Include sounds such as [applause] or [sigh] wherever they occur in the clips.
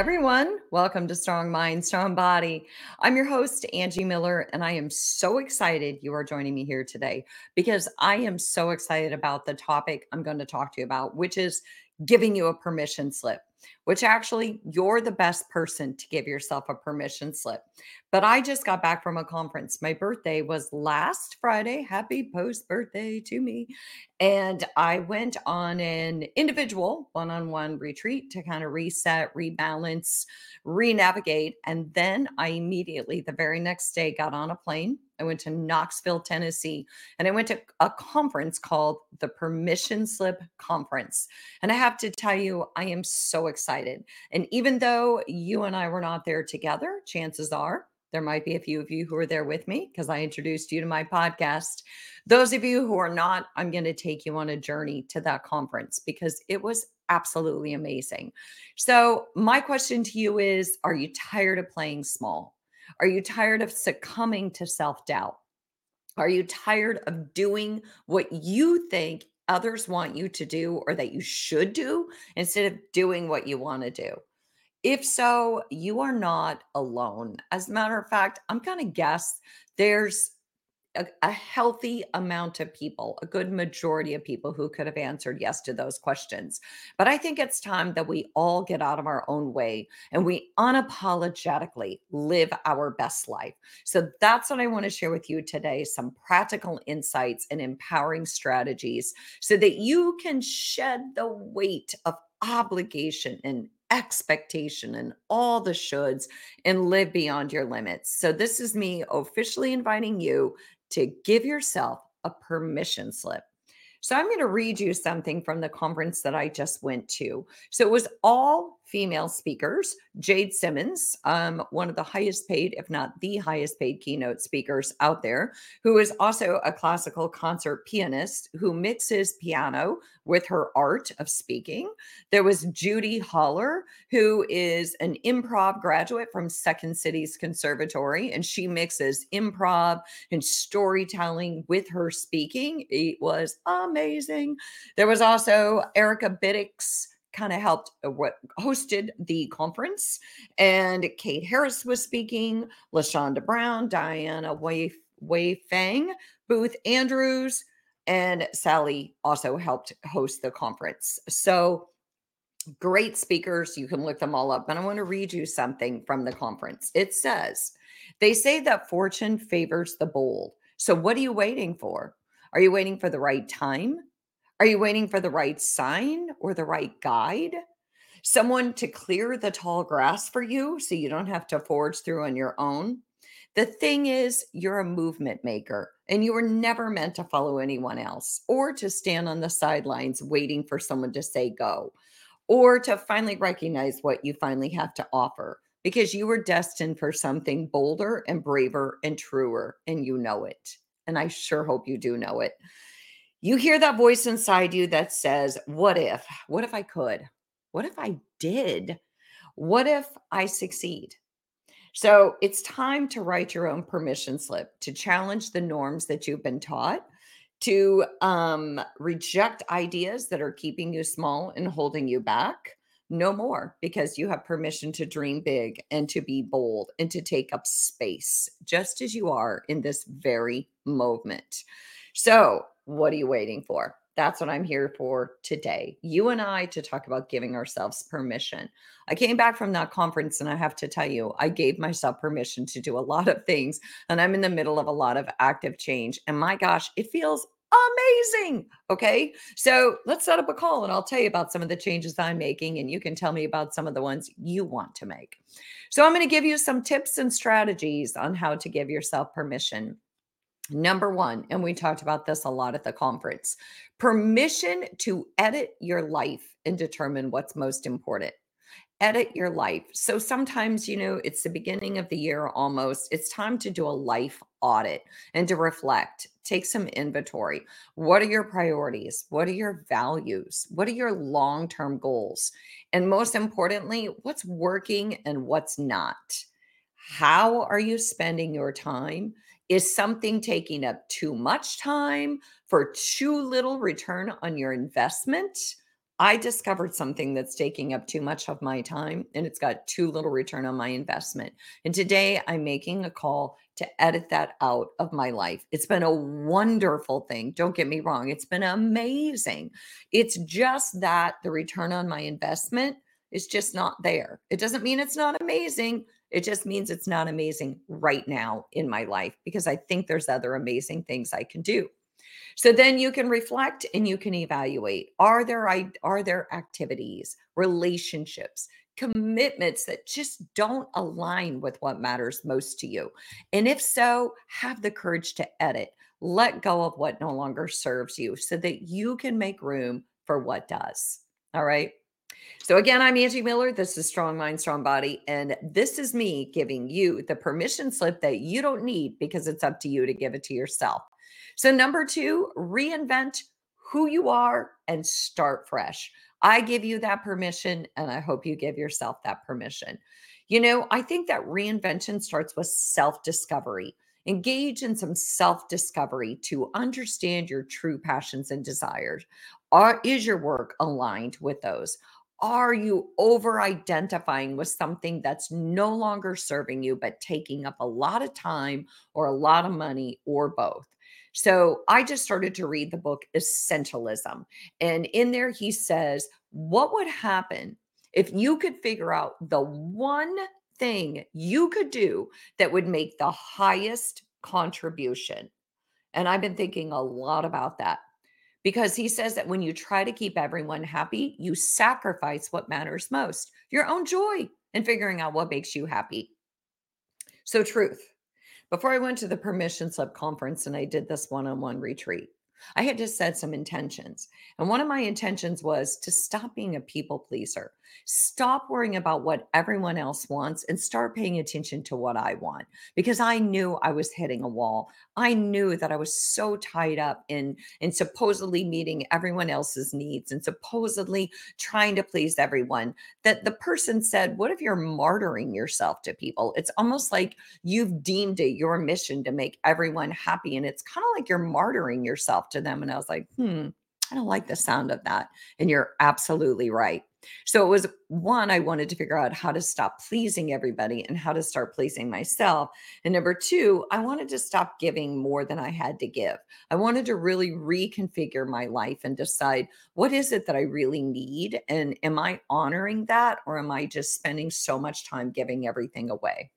everyone. Welcome to Strong Mind, Strong Body. I'm your host, Angie Miller, and I am so excited you are joining me here today because I am so excited about the topic I'm going to talk to you about, which is giving you a permission slip which actually you're the best person to give yourself a permission slip. But I just got back from a conference. My birthday was last Friday. Happy post birthday to me. And I went on an individual one on one retreat to kind of reset, rebalance, renavigate. And then I immediately, the very next day, got on a plane I went to Knoxville, Tennessee, and I went to a conference called the Permission Slip Conference. And I have to tell you, I am so excited. And even though you and I were not there together, chances are there might be a few of you who are there with me because I introduced you to my podcast. Those of you who are not, I'm going to take you on a journey to that conference because it was absolutely amazing. So, my question to you is Are you tired of playing small? Are you tired of succumbing to self doubt? Are you tired of doing what you think others want you to do or that you should do instead of doing what you want to do? If so, you are not alone. As a matter of fact, I'm going to guess there's a, a, healthy amount of people, a good majority of people who could have answered yes to those questions. But I think it's time that we all get out of our own way and we unapologetically live our best life. So that's what I want to share with you today some practical insights and empowering strategies so that you can shed the weight of obligation and expectation and all the shoulds and live beyond your limits. So, this is me officially inviting you to give yourself a permission slip. So I'm going to read you something from the conference that I just went to. So it was all female speakers. Jade Simmons, um, one of the highest paid, if not the highest paid keynote speakers out there, who is also a classical concert pianist who mixes piano with her art of speaking. There was Judy Holler, who is an improv graduate from Second City's Conservatory, and she mixes improv and storytelling with her speaking. It was amazing. There was also Erica Biddix kind of helped uh, what hosted the conference. And Kate Harris was speaking, LaShonda Brown, Diana Wei, Wei Fang, Booth Andrews, and Sally also helped host the conference. So great speakers. You can look them all up. And I want to read you something from the conference. It says, they say that fortune favors the bold. So what are you waiting for? Are you waiting for the right time? Are you waiting for the right sign or the right guide? Someone to clear the tall grass for you so you don't have to forge through on your own? The thing is, you're a movement maker and you were never meant to follow anyone else or to stand on the sidelines waiting for someone to say go or to finally recognize what you finally have to offer because you were destined for something bolder and braver and truer and you know it. And I sure hope you do know it you hear that voice inside you that says, What if? What if I could? What if I did? What if I succeed? So it's time to write your own permission slip to challenge the norms that you've been taught, to um, reject ideas that are keeping you small and holding you back. No more, because you have permission to dream big and to be bold and to take up space, just as you are in this very moment. So what are you waiting for? That's what I'm here for today. You and I to talk about giving ourselves permission. I came back from that conference and I have to tell you, I gave myself permission to do a lot of things. And I'm in the middle of a lot of active change. And my gosh, it feels amazing. Okay. So let's set up a call and I'll tell you about some of the changes I'm making. And you can tell me about some of the ones you want to make. So I'm going to give you some tips and strategies on how to give yourself permission. Number one, and we talked about this a lot at the conference permission to edit your life and determine what's most important. edit your life. So sometimes, you know, it's the beginning of the year almost. It's time to do a life audit and to reflect, take some inventory. What are your priorities? What are your values? What are your long term goals? And most importantly, what's working and what's not? How are you spending your time? Is something taking up too much time for too little return on your investment? I discovered something that's taking up too much of my time and it's got too little return on my investment. And today I'm making a call to edit that out of my life. It's been a wonderful thing. Don't get me wrong, it's been amazing. It's just that the return on my investment is just not there. It doesn't mean it's not amazing. It just means it's not amazing right now in my life because I think there's other amazing things I can do. So then you can reflect and you can evaluate. Are there are there activities, relationships, commitments that just don't align with what matters most to you? And if so, have the courage to edit. Let go of what no longer serves you so that you can make room for what does. All right. So, again, I'm Angie Miller. This is Strong Mind, Strong Body. And this is me giving you the permission slip that you don't need because it's up to you to give it to yourself. So, number two, reinvent who you are and start fresh. I give you that permission, and I hope you give yourself that permission. You know, I think that reinvention starts with self discovery. Engage in some self discovery to understand your true passions and desires. Are, is your work aligned with those? Are you over identifying with something that's no longer serving you, but taking up a lot of time or a lot of money or both? So I just started to read the book Essentialism. And in there, he says, What would happen if you could figure out the one thing you could do that would make the highest contribution? And I've been thinking a lot about that because he says that when you try to keep everyone happy, you sacrifice what matters most your own joy and figuring out what makes you happy. So, truth. Before I went to the permission slip conference and I did this one on one retreat, I had just set some intentions. And one of my intentions was to stop being a people pleaser. Stop worrying about what everyone else wants and start paying attention to what I want because I knew I was hitting a wall. I knew that I was so tied up in in supposedly meeting everyone else's needs and supposedly trying to please everyone that the person said, "What if you're martyring yourself to people?" It's almost like you've deemed it your mission to make everyone happy and it's kind of like you're martyring yourself to them and I was like, "Hmm, I don't like the sound of that." And you're absolutely right. So it was one, I wanted to figure out how to stop pleasing everybody and how to start pleasing myself. And number two, I wanted to stop giving more than I had to give. I wanted to really reconfigure my life and decide what is it that I really need? And am I honoring that or am I just spending so much time giving everything away?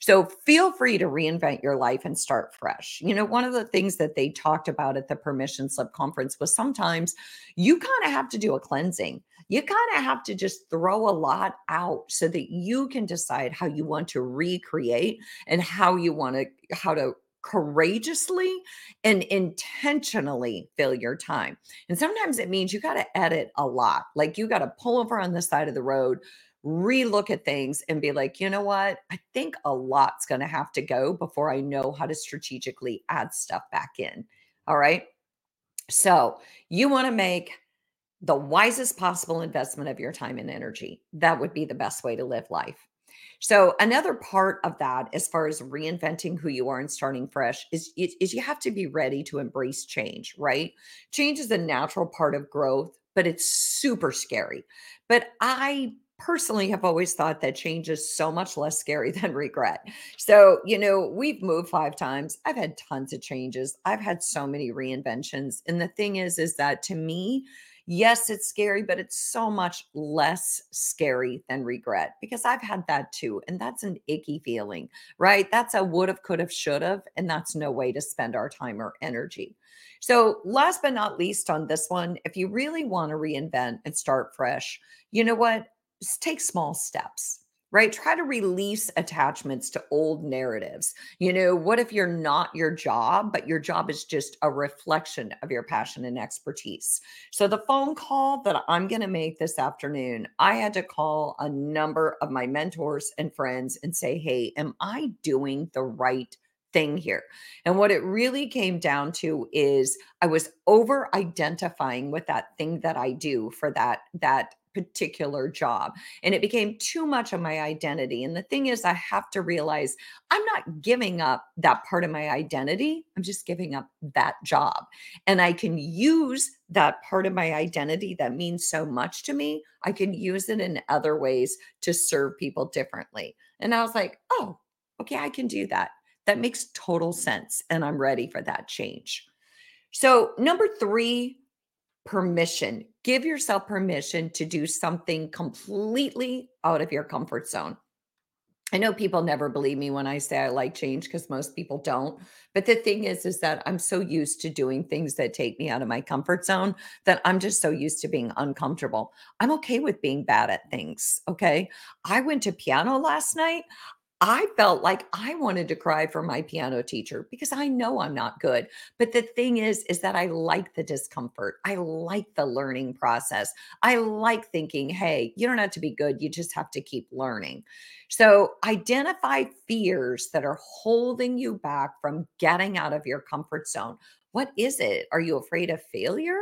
So feel free to reinvent your life and start fresh. You know, one of the things that they talked about at the permission slip conference was sometimes you kind of have to do a cleansing. You kind of have to just throw a lot out so that you can decide how you want to recreate and how you want to how to courageously and intentionally fill your time. And sometimes it means you got to edit a lot. Like you got to pull over on the side of the road, relook at things and be like, you know what? I think a lot's going to have to go before I know how to strategically add stuff back in. All right. So you want to make the wisest possible investment of your time and energy. That would be the best way to live life. So another part of that, as far as reinventing who you are and starting fresh, is, is you have to be ready to embrace change, right? Change is a natural part of growth, but it's super scary. But I personally have always thought that change is so much less scary [laughs] than regret. So, you know, we've moved five times. I've had tons of changes. I've had so many reinventions. And the thing is, is that to me, yes, it's scary, but it's so much less scary than regret because I've had that too. And that's an icky feeling, right? That's a would have, could have, should have. And that's no way to spend our time or energy. So, last but not least, on this one, if you really want to reinvent and start fresh, you know what? take small steps. Right? Try to release attachments to old narratives. You know, what if you're not your job, but your job is just a reflection of your passion and expertise? So, the phone call that I'm going to make this afternoon, I had to call a number of my mentors and friends and say, hey, am I doing the right thing here. And what it really came down to is I was over identifying with that thing that I do for that that particular job. And it became too much of my identity. And the thing is, I have to realize I'm not giving up that part of my identity. I'm just giving up that job. And I can use that part of my identity that means so much to me. I can use it in other ways to serve people differently. And I was like, oh, okay, I can do that. That makes total sense. And I'm ready for that change. So, number three, permission. Give yourself permission to do something completely out of your comfort zone. I know people never believe me when I say I like change because most people don't. But the thing is, is that I'm so used to doing things that take me out of my comfort zone that I'm just so used to being uncomfortable. I'm okay with being bad at things. Okay. I went to piano last night. I felt like I wanted to cry for my piano teacher because I know I'm not good. But the thing is, is that I like the discomfort. I like the learning process. I like thinking, hey, you don't have to be good. You just have to keep learning. So identify fears that are holding you back from getting out of your comfort zone. What is it? Are you afraid of failure?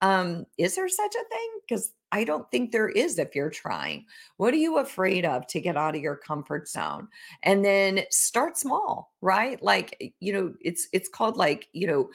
Um, is there such a thing? Because I don't think there is if you're trying. What are you afraid of to get out of your comfort zone? And then start small, right? Like, eh, you know, it's it's called like, you know,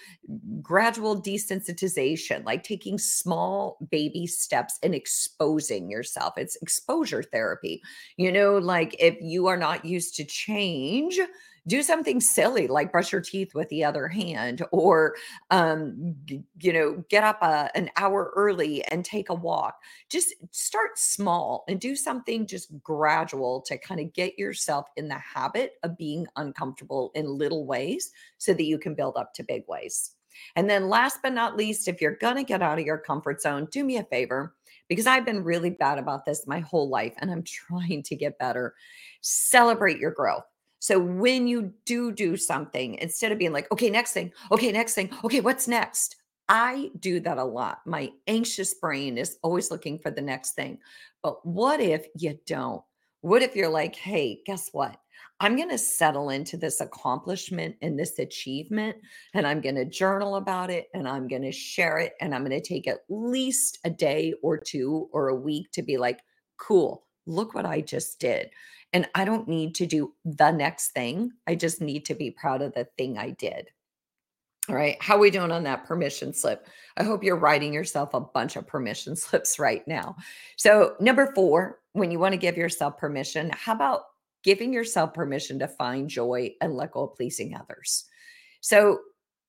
gradual desensitization, like taking small baby steps and exposing yourself. It's exposure therapy. You know, like if you are not used to change, do something silly like brush your teeth with the other hand or um, you know get up a, uh, an hour early and take a walk just start small and do something just gradual to kind of get yourself in the habit of being uncomfortable in little ways so that you can build up to big ways and then last but not least if you're going to get out of your comfort zone do me a favor because I've been really bad about this my whole life and I'm trying to get better. Celebrate your growth. So when you do do something, instead of being like, okay, next thing, okay, next thing, okay, what's next? I do that a lot. My anxious brain is always looking for the next thing. But what if you don't? What if you're like, hey, guess what? I'm going to settle into this accomplishment and this achievement, and I'm going to journal about it and I'm going to share it. And I'm going to take at least a day or two or a week to be like, cool, look what I just did. And I don't need to do the next thing. I just need to be proud of the thing I did. All right. How we doing on that permission slip? I hope you're writing yourself a bunch of permission [laughs] slips right now. So, number four, when you want to give yourself permission, how about giving yourself permission to find joy and let go of pleasing others? So,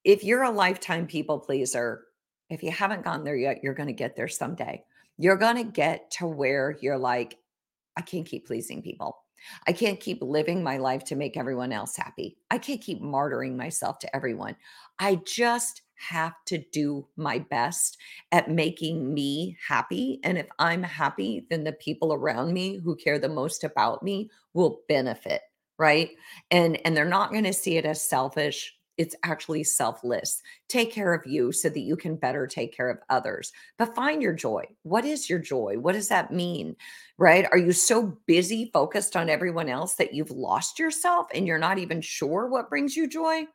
if you're a lifetime people pleaser, if you haven't gone there yet, you're going to get there someday. You're going to get to where you're like, I can't keep pleasing people. I can't keep living my life to make everyone else happy. I can't keep martyring myself to everyone. I just have to do my best at making me happy. And if I'm happy, then the people around me who care the most about me will benefit. Right. And and they're not going to see it as selfish it's actually selfless. Take care of you so that you can better take care of others. But find your joy. What is your joy? What does that mean? Right? Are you so busy focused on everyone else that you've lost yourself and you're not even sure what brings you joy?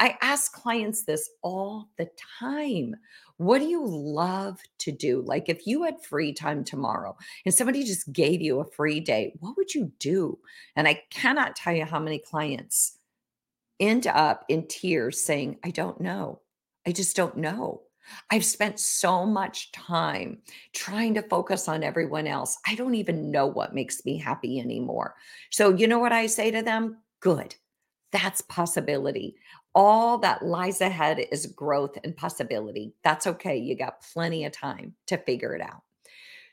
I ask clients this all the time. What do you love to do? Like if you had free time tomorrow and somebody just gave you a free day, what would you do? And I cannot tell you how many clients end up in tears saying, I don't know. I just don't know. I've spent so much time trying to focus on everyone else. I don't even know what makes me happy anymore. So, you know what I say to them? Good. That's possibility. All that lies ahead is growth and possibility. That's okay. You got plenty of time to figure it out.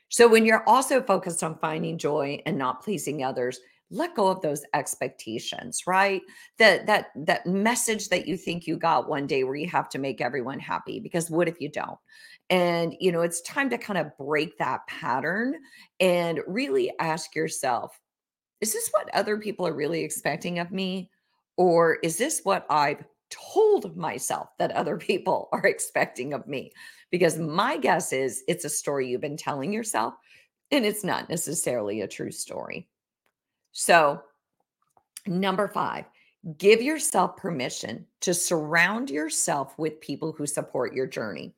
So, when you're also focused on finding joy and not pleasing others, let go of those expectations right that that that message that you think you got one day where you have to make everyone happy because what if you don't and you know it's time to kind of break that pattern and really ask yourself is this what other people are really expecting of me? Or is this what I've told myself that other [laughs] people are expecting of me? Because my guess is it's a story you've been telling yourself and it's not necessarily a true story. So, number five, give yourself permission to surround yourself with people who support your journey.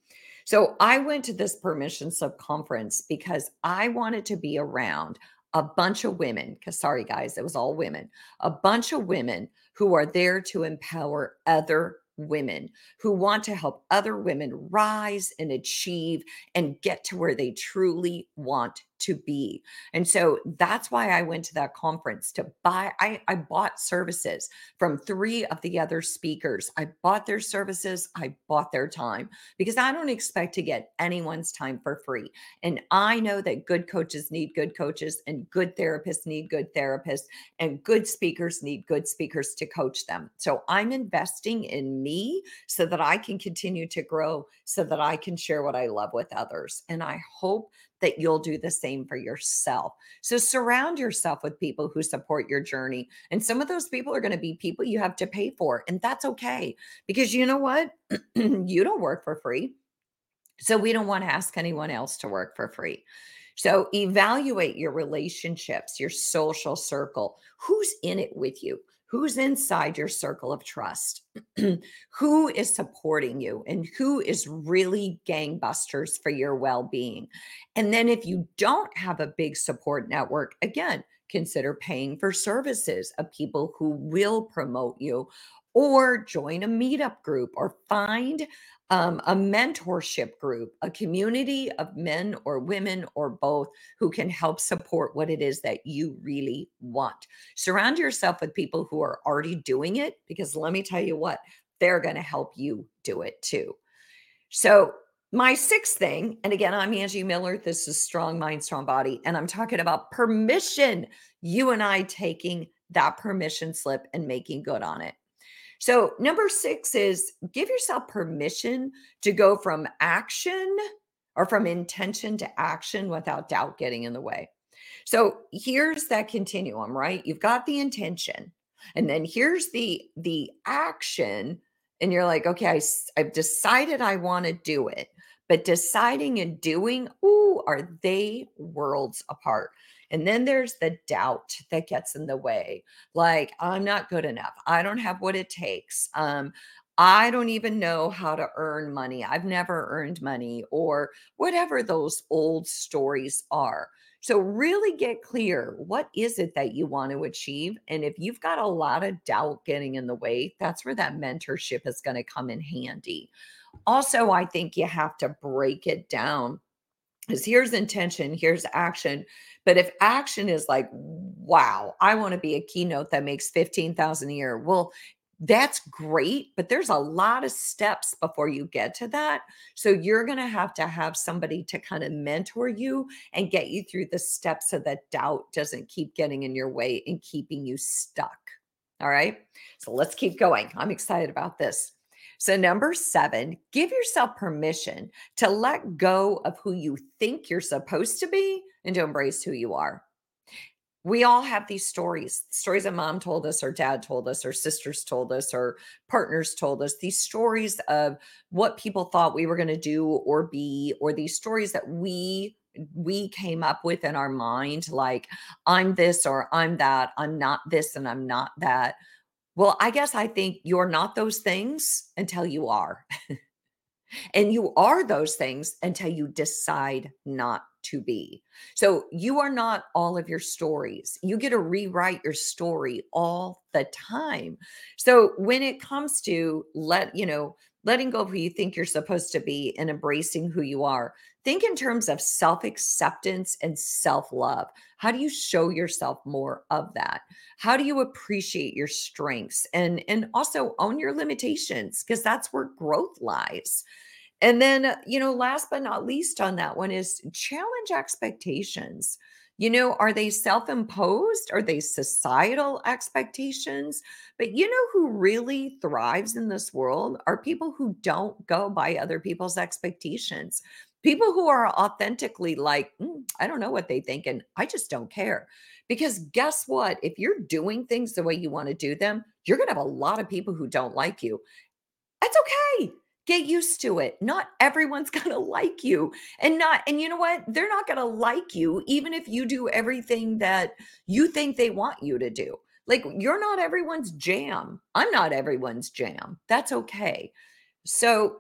So, I went to this permission slip conference because I wanted to be around a bunch of women, because sorry, guys, it was all women, a bunch of women who are there to empower other women who want to help other women rise and achieve and get to where they truly want to be. And so that's why I went to that conference to buy. I, I bought services from three of the other speakers. I bought their services, I bought their time because I don't expect to get anyone's time for free. And I know that good coaches need good coaches, and good therapists need good therapists, and good speakers need good speakers to coach them. So I'm investing in me so that I can continue to grow, so that I can share what I love with others. And I hope that you'll do the same for yourself. So surround yourself with people who support your journey. And some of those people are going to be people you have to pay for. And that's okay because you know what? [clears throat] you don't work for free. So we don't want to ask anyone else to work for free. So evaluate your relationships, your social circle. Who's in it with you? Who's inside your circle of trust, [clears throat] who is supporting you, and who is really gangbusters for your well being. And then, if you don't have a big support network, again, consider paying for services of people who will promote you or join a meetup group or find um, a mentorship group, a community of men or women or both who can help support what it is that you really want. Surround yourself with people who are already doing it because let me tell you what, they're going to help you do it too. So, my sixth thing, and again, I'm Angie Miller. This is Strong Mind, Strong Body, and I'm talking about permission. You and I taking that permission slip and making good on it. So, number six is give yourself permission to go from action or from intention to action without doubt getting in the way. So, here's that continuum, right? You've got the intention, and then here's the the action and you're like okay I, i've decided i want to do it but deciding and doing ooh are they worlds apart and then there's the doubt that gets in the way. Like, I'm not good enough. I don't have what it takes. Um, I don't even know how to earn money. I've never earned money, or whatever those old stories are. So, really get clear what is it that you want to achieve? And if you've got a lot of doubt getting in the way, that's where that mentorship is going to come in handy. Also, I think you have to break it down because here's intention, here's action. But if action is like, wow, I want to be a keynote that makes 15,000 a year. Well, that's great, but there's a lot of steps before you get to that. So you're going to have to have somebody to kind of mentor you and get you through the steps so that doubt doesn't keep getting in your way and keeping you stuck. All right. So let's keep going. I'm excited about this. So, number seven, give yourself permission to let go of who you think you're supposed to be and to embrace who you are. We all have these stories, stories that mom told us, or dad told us, or sisters told us, or partners told us, these stories of what people thought we were going to do or be, or these stories that we we came up with in our mind like i'm this or i'm that i'm not this and i'm not that well, I guess I think you're not those things until you are. [laughs] and you are those things until you decide not to be. So you are not all of your stories. You get to rewrite your story all the time. So when it comes to let, you know, letting go of who you think you're supposed to be and embracing who you are, think in terms of self acceptance and self love. How do you show yourself more of that? How do you appreciate your strengths and and also own your limitations because that's where growth lies. And then, uh, you know, last but not least on that one is challenge expectations. You know, are they self imposed? Are they societal expectations? But you know who really thrives in this world are people who don't go by other people's expectations. People who are authentically like, mm, I don't know what they think, and I just don't care. Because guess what? If you're doing things the way you want to do them, you're going to have a lot of people who don't like you. That's okay. Get used to it. Not everyone's [laughs] going to like you. And not and you know what? They're not going to like you even if you do everything that you think they want you to do. Like you're not everyone's jam. I'm not everyone's jam. That's okay. So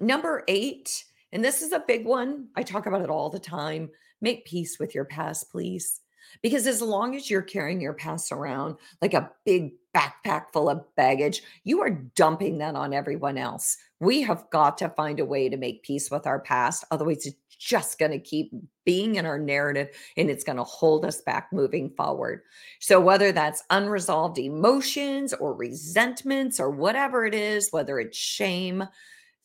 number 8, and this is a big one. I talk about it all the time. Make peace with your past, please. Because as long as you're carrying your past around like a big backpack full of baggage, you are dumping that on everyone else. We have got to find a way to make peace with our past. Otherwise, it's just going to keep being in our narrative and it's going to hold us back moving forward. So, whether that's unresolved emotions or resentments or whatever it is, whether it's shame,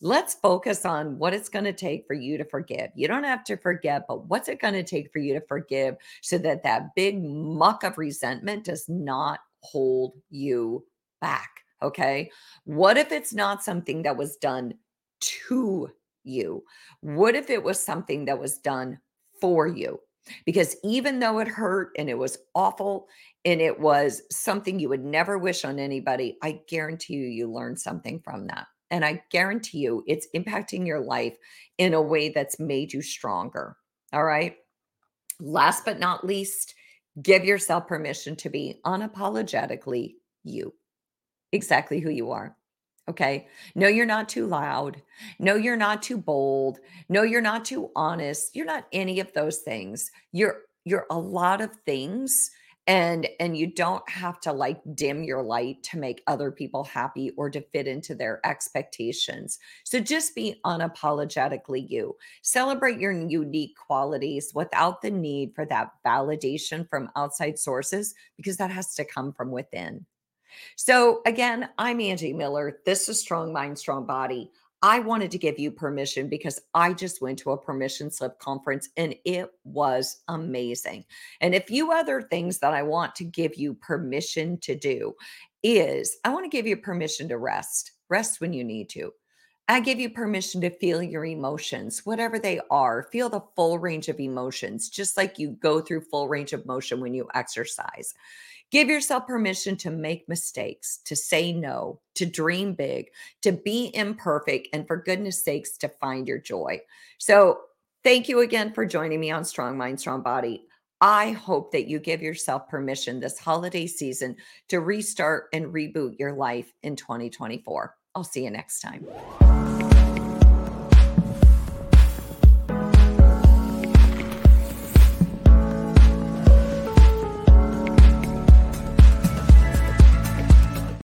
let's focus on what it's going to take for you to forgive. You don't have to forget, but what's it going to take for you to forgive so that that big muck of resentment does not hold you back? Okay. What if it's not something that was done to you? What if it was something that was done for you? Because even though it hurt and it was awful and it was something you would never wish on anybody, I guarantee you, you learned something from that. And I guarantee you it's impacting your life in a way that's made you stronger. All right. Last but not least, give yourself permission to be unapologetically you, exactly who you are. Okay. No, you're not too loud. No, you're not too bold. No, you're not too honest. You're not any of those things. You're you're a lot of things and and you don't have to like dim your light to make other people happy or to fit into their expectations. So just be unapologetically you. Celebrate your unique qualities without the need for that validation from outside sources because that has to come from within. So again i'm angie miller. This is strong mind strong body I wanted to give you permission because I just went to a permission slip conference and it was amazing. And a few other things that I want to give you permission to do is I want to give you permission to rest. Rest when you need to. I give you permission to feel your emotions, whatever they are. Feel the full range of emotions, just like you go through full range of motion when you exercise. Give yourself permission to make mistakes, to say no, to dream big, to be imperfect, and for goodness sakes, to find your joy. So, thank you again for joining me on Strong Mind, Strong Body. I hope that you give yourself permission this holiday season to restart and reboot your life in 2024. I'll see you next time.